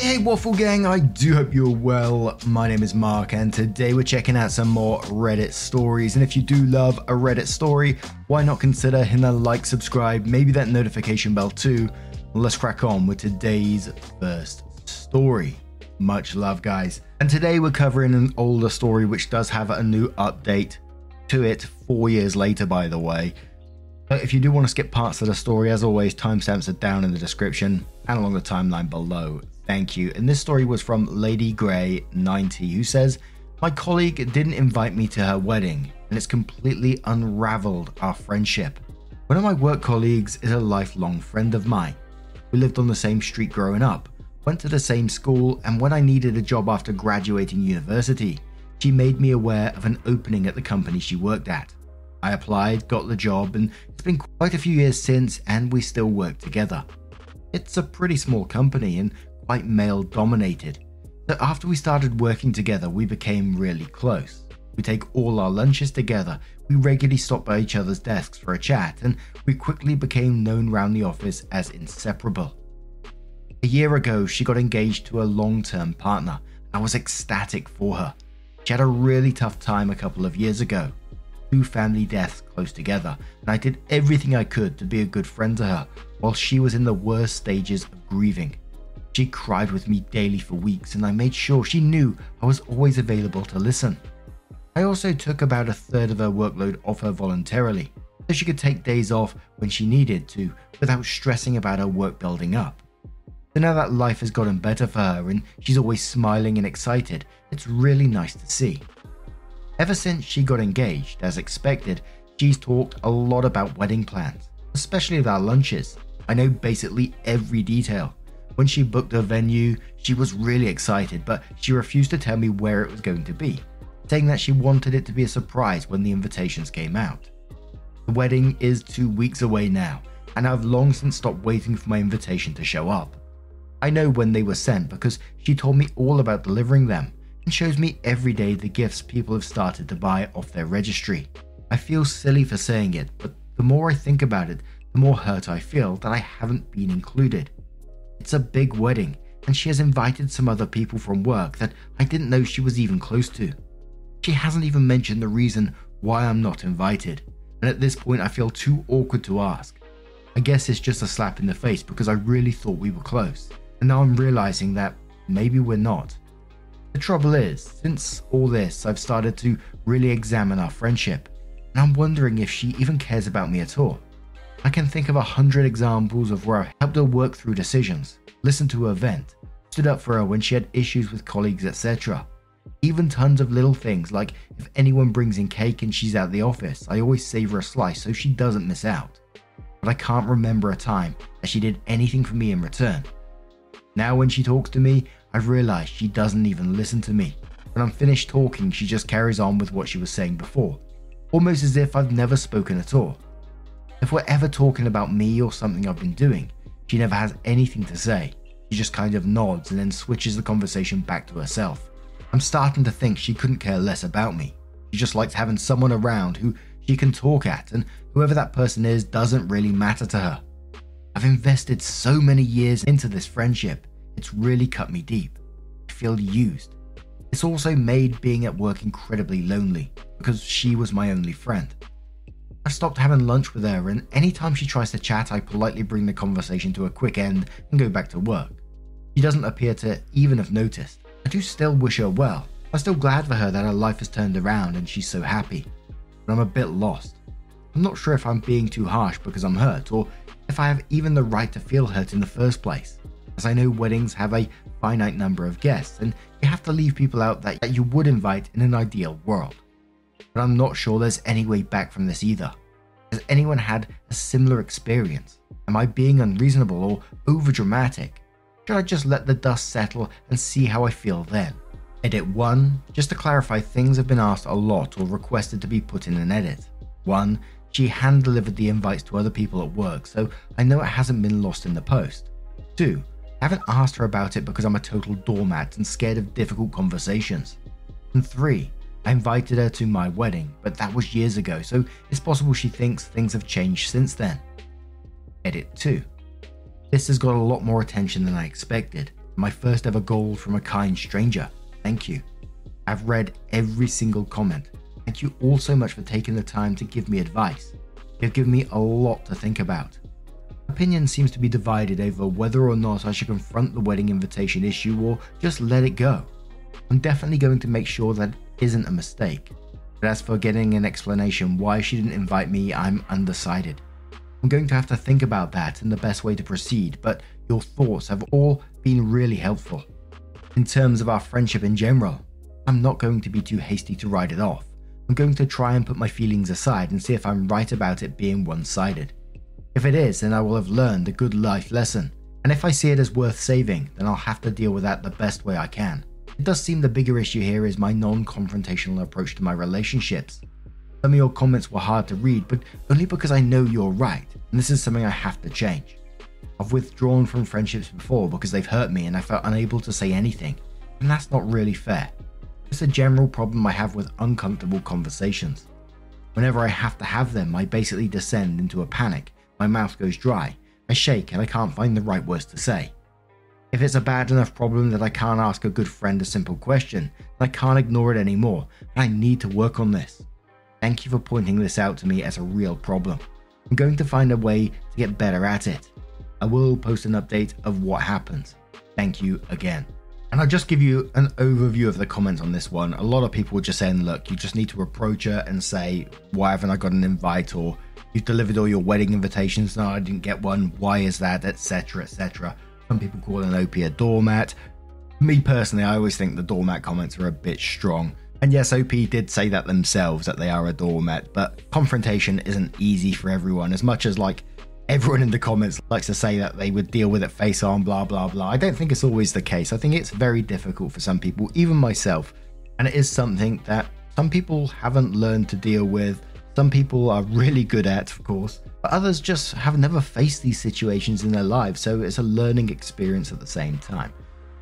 Hey, hey, Waffle Gang, I do hope you're well. My name is Mark, and today we're checking out some more Reddit stories. And if you do love a Reddit story, why not consider hitting that like, subscribe, maybe that notification bell too? Let's crack on with today's first story. Much love, guys. And today we're covering an older story which does have a new update to it four years later, by the way. But if you do want to skip parts of the story, as always, timestamps are down in the description and along the timeline below. Thank you. And this story was from Lady Grey 90, who says, My colleague didn't invite me to her wedding, and it's completely unraveled our friendship. One of my work colleagues is a lifelong friend of mine. We lived on the same street growing up, went to the same school, and when I needed a job after graduating university, she made me aware of an opening at the company she worked at. I applied, got the job, and it's been quite a few years since, and we still work together. It's a pretty small company and quite male dominated. So after we started working together, we became really close. We take all our lunches together, we regularly stop by each other's desks for a chat, and we quickly became known around the office as inseparable. A year ago, she got engaged to a long term partner. I was ecstatic for her. She had a really tough time a couple of years ago. Two family deaths close together, and I did everything I could to be a good friend to her while she was in the worst stages of grieving. She cried with me daily for weeks, and I made sure she knew I was always available to listen. I also took about a third of her workload off her voluntarily, so she could take days off when she needed to without stressing about her work building up. So now that life has gotten better for her and she's always smiling and excited, it's really nice to see. Ever since she got engaged, as expected, she's talked a lot about wedding plans, especially our lunches. I know basically every detail. When she booked her venue, she was really excited, but she refused to tell me where it was going to be, saying that she wanted it to be a surprise when the invitations came out. The wedding is two weeks away now, and I've long since stopped waiting for my invitation to show up. I know when they were sent because she told me all about delivering them and shows me every day the gifts people have started to buy off their registry. I feel silly for saying it, but the more I think about it, the more hurt I feel that I haven't been included. It's a big wedding, and she has invited some other people from work that I didn't know she was even close to. She hasn't even mentioned the reason why I'm not invited, and at this point I feel too awkward to ask. I guess it's just a slap in the face because I really thought we were close, and now I'm realizing that maybe we're not. The trouble is, since all this, I've started to really examine our friendship, and I'm wondering if she even cares about me at all. I can think of a hundred examples of where I've helped her work through decisions, listened to her vent, stood up for her when she had issues with colleagues, etc. Even tons of little things like if anyone brings in cake and she's at the office, I always save her a slice so she doesn't miss out. But I can't remember a time that she did anything for me in return. Now, when she talks to me, I've realized she doesn't even listen to me. When I'm finished talking, she just carries on with what she was saying before, almost as if I've never spoken at all. If we're ever talking about me or something I've been doing, she never has anything to say. She just kind of nods and then switches the conversation back to herself. I'm starting to think she couldn't care less about me. She just likes having someone around who she can talk at, and whoever that person is doesn't really matter to her. I've invested so many years into this friendship, it's really cut me deep. I feel used. It's also made being at work incredibly lonely because she was my only friend. I've stopped having lunch with her, and anytime she tries to chat, I politely bring the conversation to a quick end and go back to work. She doesn't appear to even have noticed. I do still wish her well. I'm still glad for her that her life has turned around and she's so happy. But I'm a bit lost. I'm not sure if I'm being too harsh because I'm hurt, or if I have even the right to feel hurt in the first place. As I know weddings have a finite number of guests, and you have to leave people out that, that you would invite in an ideal world but I'm not sure there's any way back from this either. Has anyone had a similar experience? Am I being unreasonable or overdramatic? Should I just let the dust settle and see how I feel then? Edit 1. Just to clarify, things have been asked a lot or requested to be put in an edit. 1. She hand delivered the invites to other people at work, so I know it hasn't been lost in the post. 2. I haven't asked her about it because I'm a total doormat and scared of difficult conversations. And 3. I invited her to my wedding, but that was years ago, so it's possible she thinks things have changed since then. Edit 2. This has got a lot more attention than I expected. My first ever gold from a kind stranger. Thank you. I've read every single comment. Thank you all so much for taking the time to give me advice. You've given me a lot to think about. Opinion seems to be divided over whether or not I should confront the wedding invitation issue or just let it go. I'm definitely going to make sure that isn't a mistake. But as for getting an explanation why she didn't invite me, I'm undecided. I'm going to have to think about that and the best way to proceed, but your thoughts have all been really helpful. In terms of our friendship in general, I'm not going to be too hasty to write it off. I'm going to try and put my feelings aside and see if I'm right about it being one sided. If it is, then I will have learned a good life lesson, and if I see it as worth saving, then I'll have to deal with that the best way I can. It does seem the bigger issue here is my non confrontational approach to my relationships. Some of your comments were hard to read, but only because I know you're right, and this is something I have to change. I've withdrawn from friendships before because they've hurt me and I felt unable to say anything, and that's not really fair. It's a general problem I have with uncomfortable conversations. Whenever I have to have them, I basically descend into a panic, my mouth goes dry, I shake, and I can't find the right words to say. If it's a bad enough problem that I can't ask a good friend a simple question, I can't ignore it anymore, and I need to work on this. Thank you for pointing this out to me as a real problem. I'm going to find a way to get better at it. I will post an update of what happens. Thank you again. And I'll just give you an overview of the comments on this one. A lot of people were just saying, look, you just need to approach her and say, why haven't I got an invite? Or you've delivered all your wedding invitations. No, I didn't get one. Why is that? Etc. Etc. Some people call an OP a doormat. Me personally, I always think the doormat comments are a bit strong. And yes, OP did say that themselves that they are a doormat, but confrontation isn't easy for everyone. As much as like everyone in the comments likes to say that they would deal with it face on, blah blah blah. I don't think it's always the case. I think it's very difficult for some people, even myself, and it is something that some people haven't learned to deal with. Some people are really good at, of course, but others just have never faced these situations in their lives, so it's a learning experience at the same time.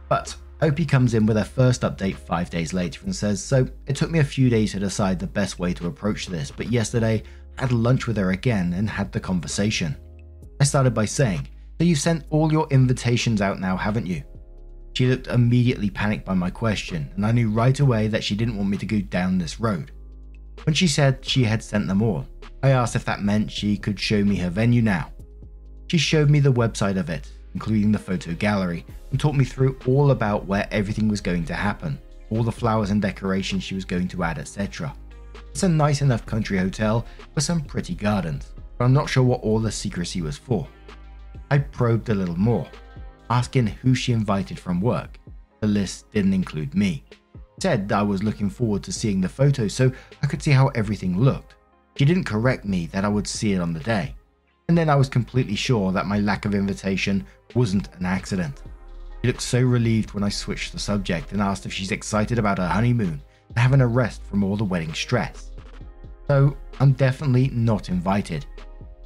But Opie comes in with her first update five days later and says, So it took me a few days to decide the best way to approach this, but yesterday I had lunch with her again and had the conversation. I started by saying, So you've sent all your invitations out now, haven't you? She looked immediately panicked by my question, and I knew right away that she didn't want me to go down this road. When she said she had sent them all, I asked if that meant she could show me her venue now. She showed me the website of it, including the photo gallery, and taught me through all about where everything was going to happen, all the flowers and decorations she was going to add, etc. It's a nice enough country hotel with some pretty gardens, but I'm not sure what all the secrecy was for. I probed a little more, asking who she invited from work. The list didn't include me. Said I was looking forward to seeing the photos so I could see how everything looked. She didn't correct me that I would see it on the day. And then I was completely sure that my lack of invitation wasn't an accident. She looked so relieved when I switched the subject and asked if she's excited about her honeymoon and having a rest from all the wedding stress. So, I'm definitely not invited.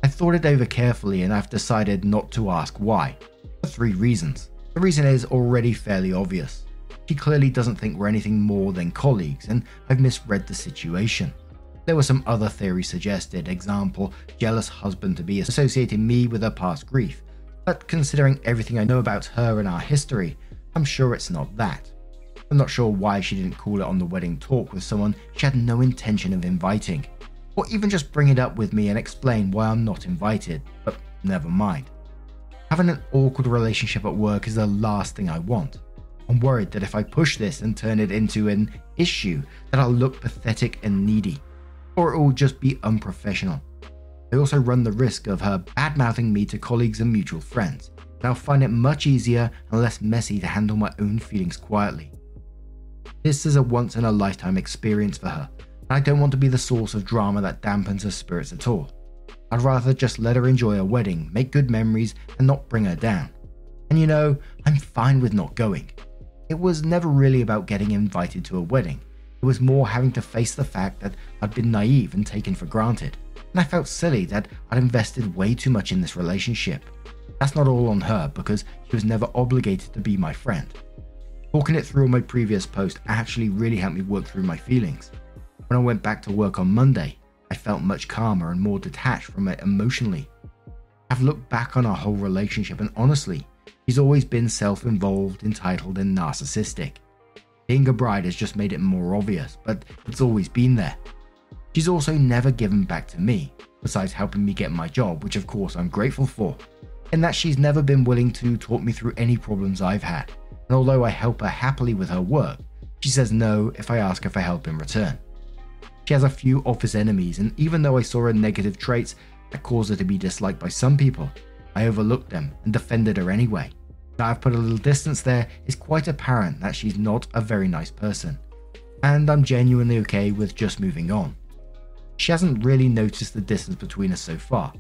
I thought it over carefully and I've decided not to ask why. For three reasons. The reason is already fairly obvious. She clearly doesn't think we're anything more than colleagues, and I've misread the situation. There were some other theories suggested, example, jealous husband to be associating me with her past grief. But considering everything I know about her and our history, I'm sure it's not that. I'm not sure why she didn't call it on the wedding talk with someone she had no intention of inviting. Or even just bring it up with me and explain why I'm not invited, but never mind. Having an awkward relationship at work is the last thing I want. I'm worried that if I push this and turn it into an issue, that I'll look pathetic and needy or it will just be unprofessional. I also run the risk of her bad mouthing me to colleagues and mutual friends, and I'll find it much easier and less messy to handle my own feelings quietly. This is a once in a lifetime experience for her, and I don't want to be the source of drama that dampens her spirits at all. I'd rather just let her enjoy her wedding, make good memories, and not bring her down. And you know, I'm fine with not going. It was never really about getting invited to a wedding. It was more having to face the fact that I'd been naive and taken for granted. And I felt silly that I'd invested way too much in this relationship. That's not all on her because she was never obligated to be my friend. Talking it through on my previous post actually really helped me work through my feelings. When I went back to work on Monday, I felt much calmer and more detached from it emotionally. I've looked back on our whole relationship and honestly, he's always been self involved, entitled, and narcissistic. Being a bride has just made it more obvious, but it's always been there. She's also never given back to me, besides helping me get my job, which of course I'm grateful for, in that she's never been willing to talk me through any problems I've had. And although I help her happily with her work, she says no if I ask her for help in return. She has a few office enemies, and even though I saw her negative traits that caused her to be disliked by some people, I overlooked them and defended her anyway. Now I've put a little distance there, it's quite apparent that she's not a very nice person, and I'm genuinely okay with just moving on. She hasn't really noticed the distance between us so far,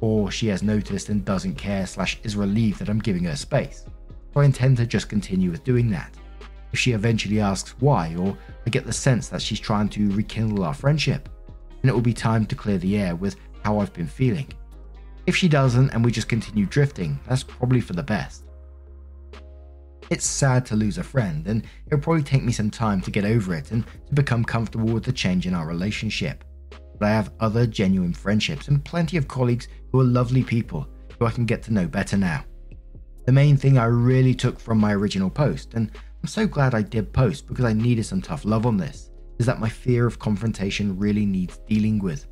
or she has noticed and doesn't care slash is relieved that I'm giving her space. So I intend to just continue with doing that. If she eventually asks why, or I get the sense that she's trying to rekindle our friendship, then it will be time to clear the air with how I've been feeling. If she doesn't and we just continue drifting, that's probably for the best. It's sad to lose a friend, and it'll probably take me some time to get over it and to become comfortable with the change in our relationship. But I have other genuine friendships and plenty of colleagues who are lovely people who I can get to know better now. The main thing I really took from my original post, and I'm so glad I did post because I needed some tough love on this, is that my fear of confrontation really needs dealing with.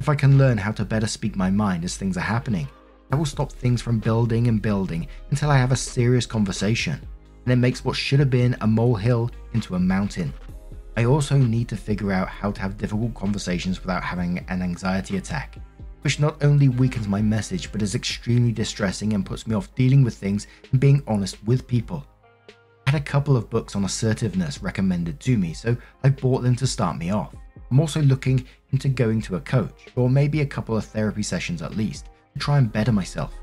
If I can learn how to better speak my mind as things are happening, I will stop things from building and building until I have a serious conversation, and it makes what should have been a molehill into a mountain. I also need to figure out how to have difficult conversations without having an anxiety attack, which not only weakens my message but is extremely distressing and puts me off dealing with things and being honest with people. I had a couple of books on assertiveness recommended to me, so I bought them to start me off. I'm also looking into going to a coach, or maybe a couple of therapy sessions at least, to try and better myself.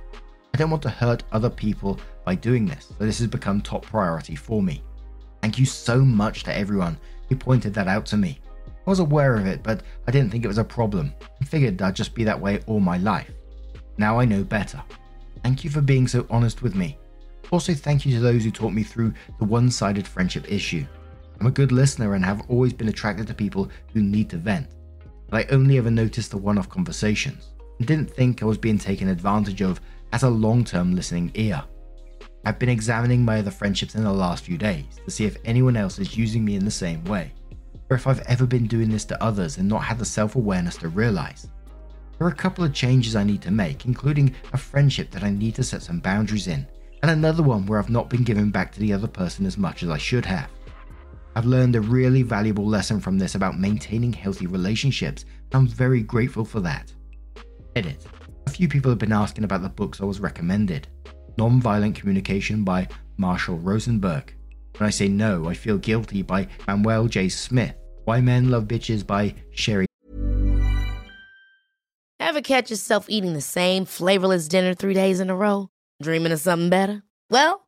I don't want to hurt other people by doing this, so this has become top priority for me. Thank you so much to everyone who pointed that out to me. I was aware of it, but I didn't think it was a problem and figured I'd just be that way all my life. Now I know better. Thank you for being so honest with me. Also, thank you to those who taught me through the one sided friendship issue. I'm a good listener and have always been attracted to people who need to vent, but I only ever noticed the one off conversations and didn't think I was being taken advantage of as a long term listening ear. I've been examining my other friendships in the last few days to see if anyone else is using me in the same way, or if I've ever been doing this to others and not had the self awareness to realize. There are a couple of changes I need to make, including a friendship that I need to set some boundaries in, and another one where I've not been giving back to the other person as much as I should have. I've learned a really valuable lesson from this about maintaining healthy relationships, and I'm very grateful for that. Edit. A few people have been asking about the books I was recommended. Nonviolent Communication by Marshall Rosenberg. When I say no, I feel guilty by Manuel J. Smith. Why Men Love Bitches by Sherry. Ever catch yourself eating the same flavorless dinner three days in a row? Dreaming of something better? Well,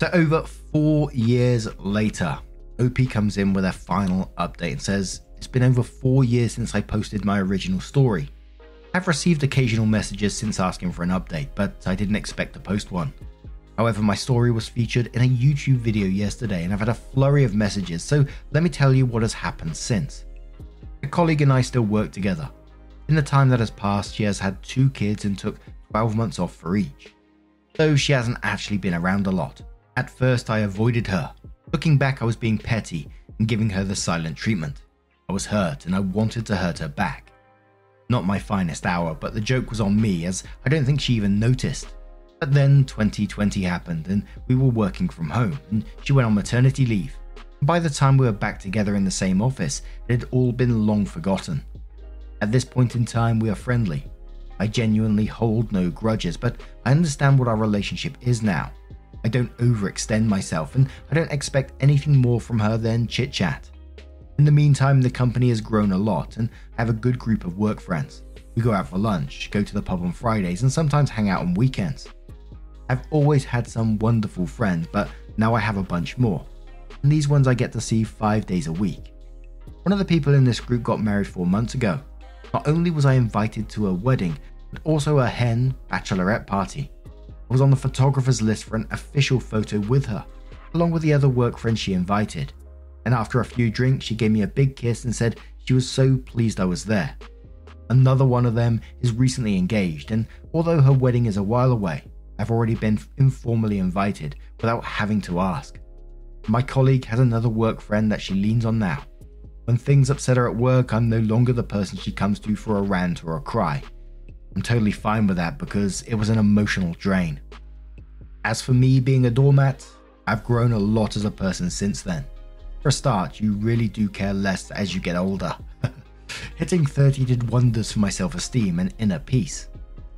So, over four years later, OP comes in with a final update and says, It's been over four years since I posted my original story. I've received occasional messages since asking for an update, but I didn't expect to post one. However, my story was featured in a YouTube video yesterday and I've had a flurry of messages, so let me tell you what has happened since. A colleague and I still work together. In the time that has passed, she has had two kids and took 12 months off for each. Though she hasn't actually been around a lot. At first, I avoided her. Looking back, I was being petty and giving her the silent treatment. I was hurt and I wanted to hurt her back. Not my finest hour, but the joke was on me as I don't think she even noticed. But then 2020 happened and we were working from home and she went on maternity leave. By the time we were back together in the same office, it had all been long forgotten. At this point in time, we are friendly. I genuinely hold no grudges, but I understand what our relationship is now. I don't overextend myself and I don't expect anything more from her than chit chat. In the meantime, the company has grown a lot and I have a good group of work friends. We go out for lunch, go to the pub on Fridays, and sometimes hang out on weekends. I've always had some wonderful friends, but now I have a bunch more. And these ones I get to see five days a week. One of the people in this group got married four months ago. Not only was I invited to a wedding, but also a hen bachelorette party. I was on the photographer's list for an official photo with her, along with the other work friends she invited. And after a few drinks, she gave me a big kiss and said she was so pleased I was there. Another one of them is recently engaged, and although her wedding is a while away, I've already been informally invited without having to ask. My colleague has another work friend that she leans on now. When things upset her at work, I'm no longer the person she comes to for a rant or a cry. I'm totally fine with that because it was an emotional drain. As for me being a doormat, I've grown a lot as a person since then. For a start, you really do care less as you get older. Hitting 30 did wonders for my self esteem and inner peace.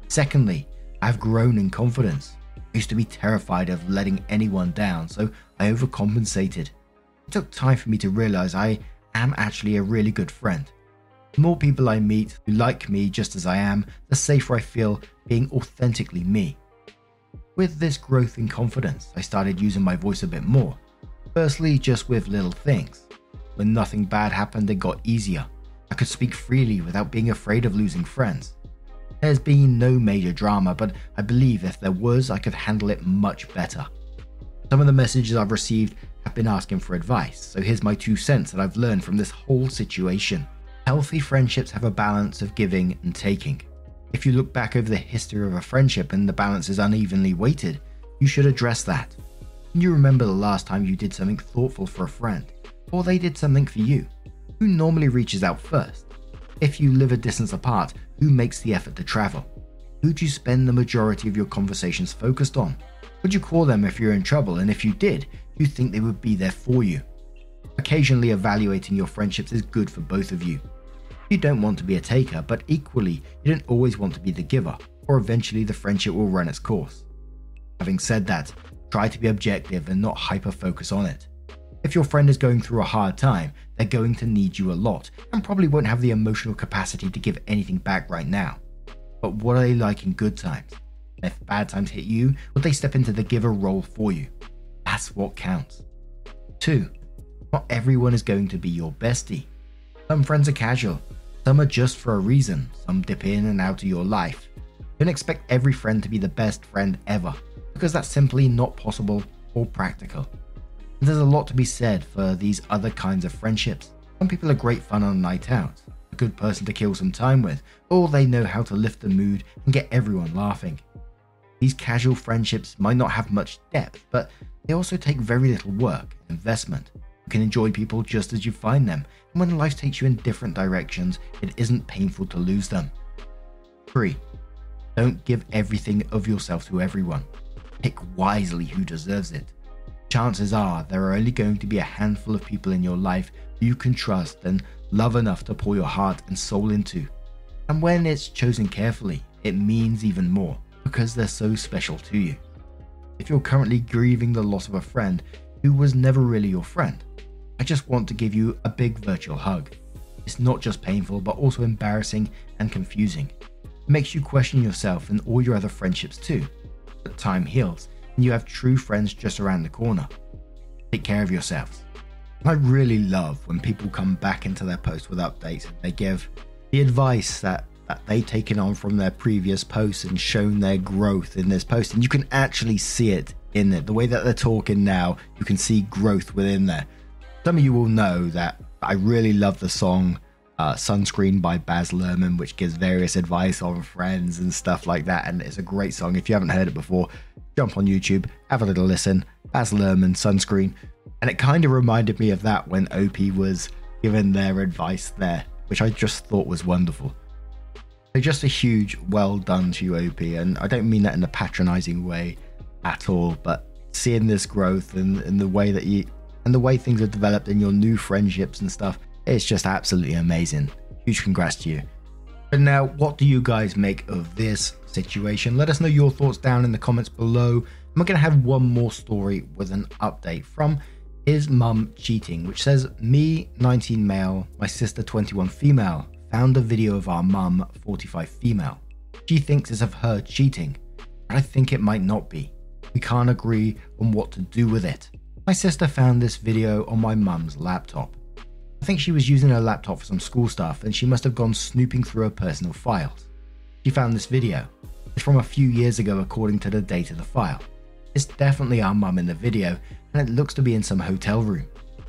Secondly, I've grown in confidence. I used to be terrified of letting anyone down, so I overcompensated. It took time for me to realize I am actually a really good friend. The more people I meet who like me just as I am, the safer I feel being authentically me. With this growth in confidence, I started using my voice a bit more. Firstly, just with little things. When nothing bad happened, it got easier. I could speak freely without being afraid of losing friends. There's been no major drama, but I believe if there was, I could handle it much better. Some of the messages I've received have been asking for advice, so here's my two cents that I've learned from this whole situation. Healthy friendships have a balance of giving and taking. If you look back over the history of a friendship and the balance is unevenly weighted, you should address that. You remember the last time you did something thoughtful for a friend, or they did something for you? Who normally reaches out first? If you live a distance apart, who makes the effort to travel? Who do you spend the majority of your conversations focused on? Would you call them if you're in trouble, and if you did, do you think they would be there for you? Occasionally evaluating your friendships is good for both of you. You don't want to be a taker, but equally, you don't always want to be the giver, or eventually the friendship will run its course. Having said that, try to be objective and not hyper focus on it. If your friend is going through a hard time, they're going to need you a lot and probably won't have the emotional capacity to give anything back right now. But what are they like in good times? And if bad times hit you, will they step into the giver role for you? That's what counts. 2. Not everyone is going to be your bestie. Some friends are casual, some are just for a reason, some dip in and out of your life. Don't expect every friend to be the best friend ever, because that's simply not possible or practical. And there's a lot to be said for these other kinds of friendships. Some people are great fun on a night out, a good person to kill some time with, or they know how to lift the mood and get everyone laughing. These casual friendships might not have much depth, but they also take very little work and investment. Can enjoy people just as you find them, and when life takes you in different directions, it isn't painful to lose them. 3. Don't give everything of yourself to everyone. Pick wisely who deserves it. Chances are there are only going to be a handful of people in your life you can trust and love enough to pour your heart and soul into. And when it's chosen carefully, it means even more because they're so special to you. If you're currently grieving the loss of a friend who was never really your friend, I just want to give you a big virtual hug. It's not just painful, but also embarrassing and confusing. It makes you question yourself and all your other friendships too. But time heals, and you have true friends just around the corner. Take care of yourselves. I really love when people come back into their posts with updates and they give the advice that that they've taken on from their previous posts and shown their growth in this post. And you can actually see it in it. The way that they're talking now, you can see growth within there. Some of you will know that I really love the song uh, Sunscreen by Baz Luhrmann, which gives various advice on friends and stuff like that. And it's a great song. If you haven't heard it before, jump on YouTube, have a little listen. Baz Luhrmann, Sunscreen. And it kind of reminded me of that when OP was given their advice there, which I just thought was wonderful. So just a huge well done to you, OP. And I don't mean that in a patronizing way at all, but seeing this growth and, and the way that you and the way things have developed in your new friendships and stuff, it's just absolutely amazing. Huge congrats to you. But now, what do you guys make of this situation? Let us know your thoughts down in the comments below. And we're going to have one more story with an update from Is Mum Cheating, which says, Me, 19 male, my sister, 21 female, found a video of our mum, 45 female. She thinks it's of her cheating, but I think it might not be. We can't agree on what to do with it. My sister found this video on my mum's laptop. I think she was using her laptop for some school stuff and she must have gone snooping through her personal files. She found this video. It's from a few years ago according to the date of the file. It's definitely our mum in the video and it looks to be in some hotel room.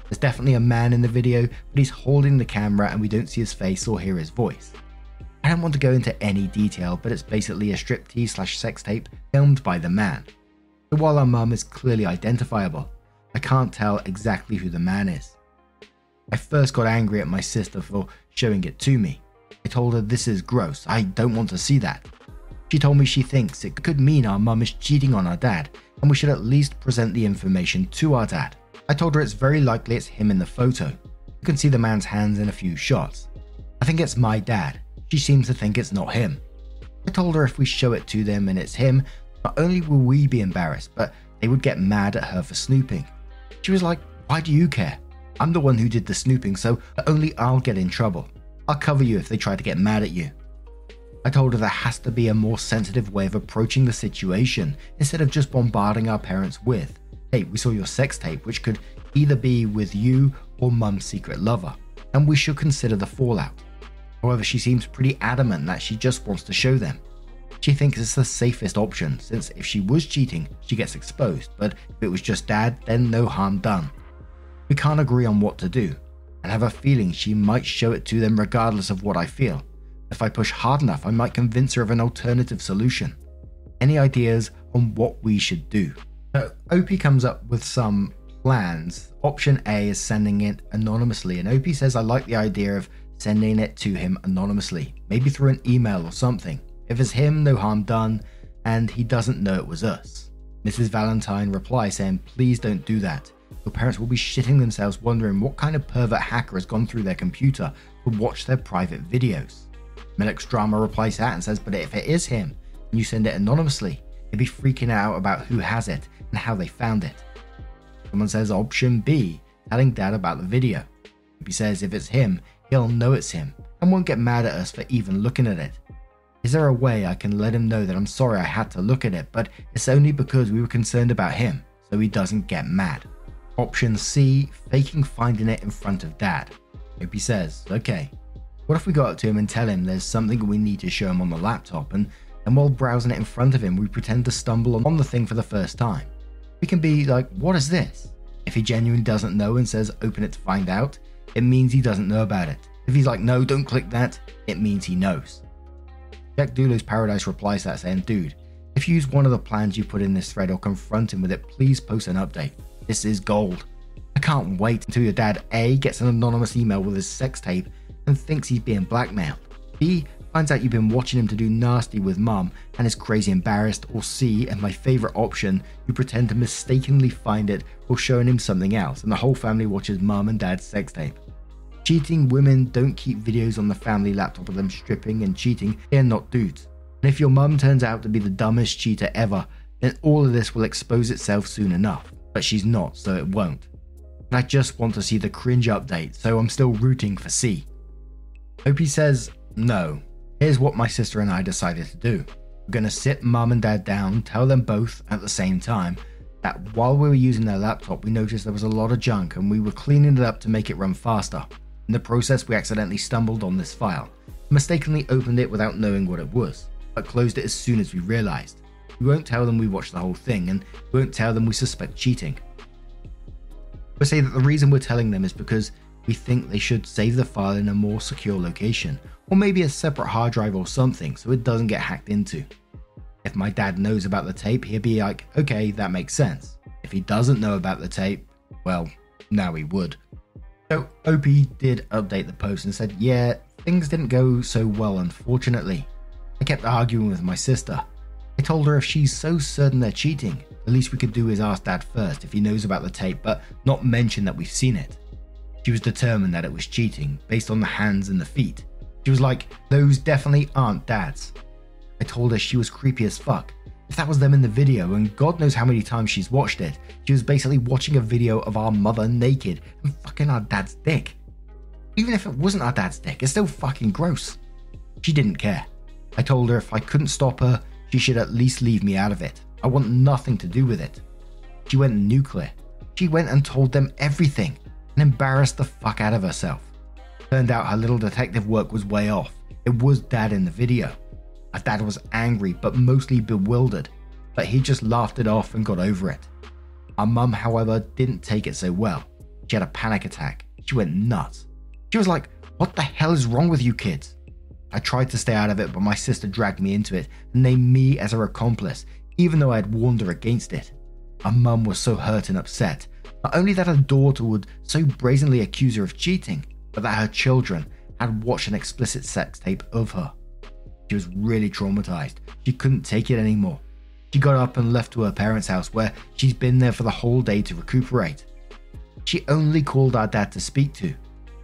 There's definitely a man in the video, but he's holding the camera and we don't see his face or hear his voice. I don't want to go into any detail, but it's basically a striptease slash sex tape filmed by the man. So while our mum is clearly identifiable, I can't tell exactly who the man is. I first got angry at my sister for showing it to me. I told her this is gross, I don't want to see that. She told me she thinks it could mean our mum is cheating on our dad and we should at least present the information to our dad. I told her it's very likely it's him in the photo. You can see the man's hands in a few shots. I think it's my dad. She seems to think it's not him. I told her if we show it to them and it's him, not only will we be embarrassed, but they would get mad at her for snooping. She was like, Why do you care? I'm the one who did the snooping, so only I'll get in trouble. I'll cover you if they try to get mad at you. I told her there has to be a more sensitive way of approaching the situation instead of just bombarding our parents with, hey, we saw your sex tape, which could either be with you or mum's secret lover, and we should consider the fallout. However, she seems pretty adamant that she just wants to show them. She thinks it's the safest option, since if she was cheating, she gets exposed, but if it was just dad, then no harm done. We can't agree on what to do, and have a feeling she might show it to them regardless of what I feel. If I push hard enough, I might convince her of an alternative solution. Any ideas on what we should do? So, OP comes up with some plans. Option A is sending it anonymously, and OP says, I like the idea of sending it to him anonymously, maybe through an email or something. If it's him, no harm done, and he doesn't know it was us. Mrs. Valentine replies saying, Please don't do that. Your parents will be shitting themselves wondering what kind of pervert hacker has gone through their computer to watch their private videos. Melix Drama replies that and says, But if it is him, and you send it anonymously, he'd be freaking out about who has it and how they found it. Someone says option B, telling dad about the video. He says if it's him, he'll know it's him and won't get mad at us for even looking at it. Is there a way I can let him know that I'm sorry I had to look at it, but it's only because we were concerned about him, so he doesn't get mad? Option C, faking finding it in front of dad. Hope he says, okay. What if we go up to him and tell him there's something we need to show him on the laptop, and then while browsing it in front of him, we pretend to stumble on the thing for the first time? We can be like, what is this? If he genuinely doesn't know and says open it to find out, it means he doesn't know about it. If he's like, no, don't click that, it means he knows. Jack Dulu's Paradise replies that saying, dude, if you use one of the plans you put in this thread or confront him with it, please post an update. This is gold. I can't wait until your dad A gets an anonymous email with his sex tape and thinks he's being blackmailed. B finds out you've been watching him to do nasty with mum and is crazy embarrassed, or C, and my favourite option, you pretend to mistakenly find it or showing him something else, and the whole family watches mum and dad's sex tape. Cheating women don't keep videos on the family laptop of them stripping and cheating, they're not dudes. And if your mum turns out to be the dumbest cheater ever, then all of this will expose itself soon enough. But she's not, so it won't. And I just want to see the cringe update, so I'm still rooting for C. Opie says, No. Here's what my sister and I decided to do. We're to sit mum and dad down, tell them both at the same time that while we were using their laptop, we noticed there was a lot of junk and we were cleaning it up to make it run faster. In the process, we accidentally stumbled on this file. mistakenly opened it without knowing what it was, but closed it as soon as we realized. We won't tell them we watched the whole thing, and we won't tell them we suspect cheating. We say that the reason we're telling them is because we think they should save the file in a more secure location, or maybe a separate hard drive or something so it doesn't get hacked into. If my dad knows about the tape, he'd be like, okay, that makes sense. If he doesn't know about the tape, well, now he would. So OP did update the post and said, yeah, things didn't go so well, unfortunately. I kept arguing with my sister. I told her if she's so certain they're cheating, the least we could do is ask dad first if he knows about the tape, but not mention that we've seen it. She was determined that it was cheating, based on the hands and the feet. She was like, those definitely aren't dad's. I told her she was creepy as fuck. If that was them in the video, and God knows how many times she's watched it, she was basically watching a video of our mother naked and fucking our dad's dick. Even if it wasn't our dad's dick, it's still fucking gross. She didn't care. I told her if I couldn't stop her, she should at least leave me out of it. I want nothing to do with it. She went nuclear. She went and told them everything and embarrassed the fuck out of herself. Turned out her little detective work was way off. It was dad in the video. Her dad was angry but mostly bewildered, but he just laughed it off and got over it. Our mum, however, didn't take it so well. She had a panic attack. She went nuts. She was like, What the hell is wrong with you kids? I tried to stay out of it, but my sister dragged me into it and named me as her accomplice, even though I had warned her against it. Our mum was so hurt and upset, not only that her daughter would so brazenly accuse her of cheating, but that her children had watched an explicit sex tape of her. She was really traumatized. She couldn't take it anymore. She got up and left to her parents' house where she's been there for the whole day to recuperate. She only called our dad to speak to.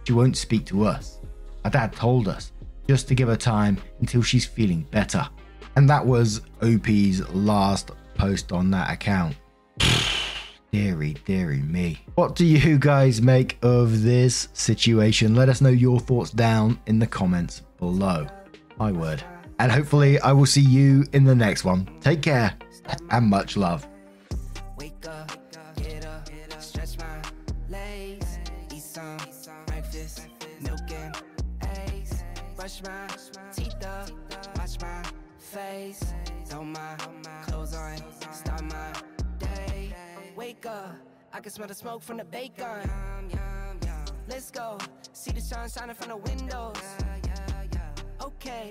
She won't speak to us. Our dad told us just to give her time until she's feeling better. And that was OP's last post on that account. deary, deary me. What do you guys make of this situation? Let us know your thoughts down in the comments below. My word. And hopefully, I will see you in the next one. Take care and much love. Wake up, get up, stretch my legs, eat some breakfast, milk and eggs, brush my teeth up, wash my face, throw my clothes on, start my day. Wake up, I can smell the smoke from the bacon. Let's go, see the sun shining from the windows. Okay.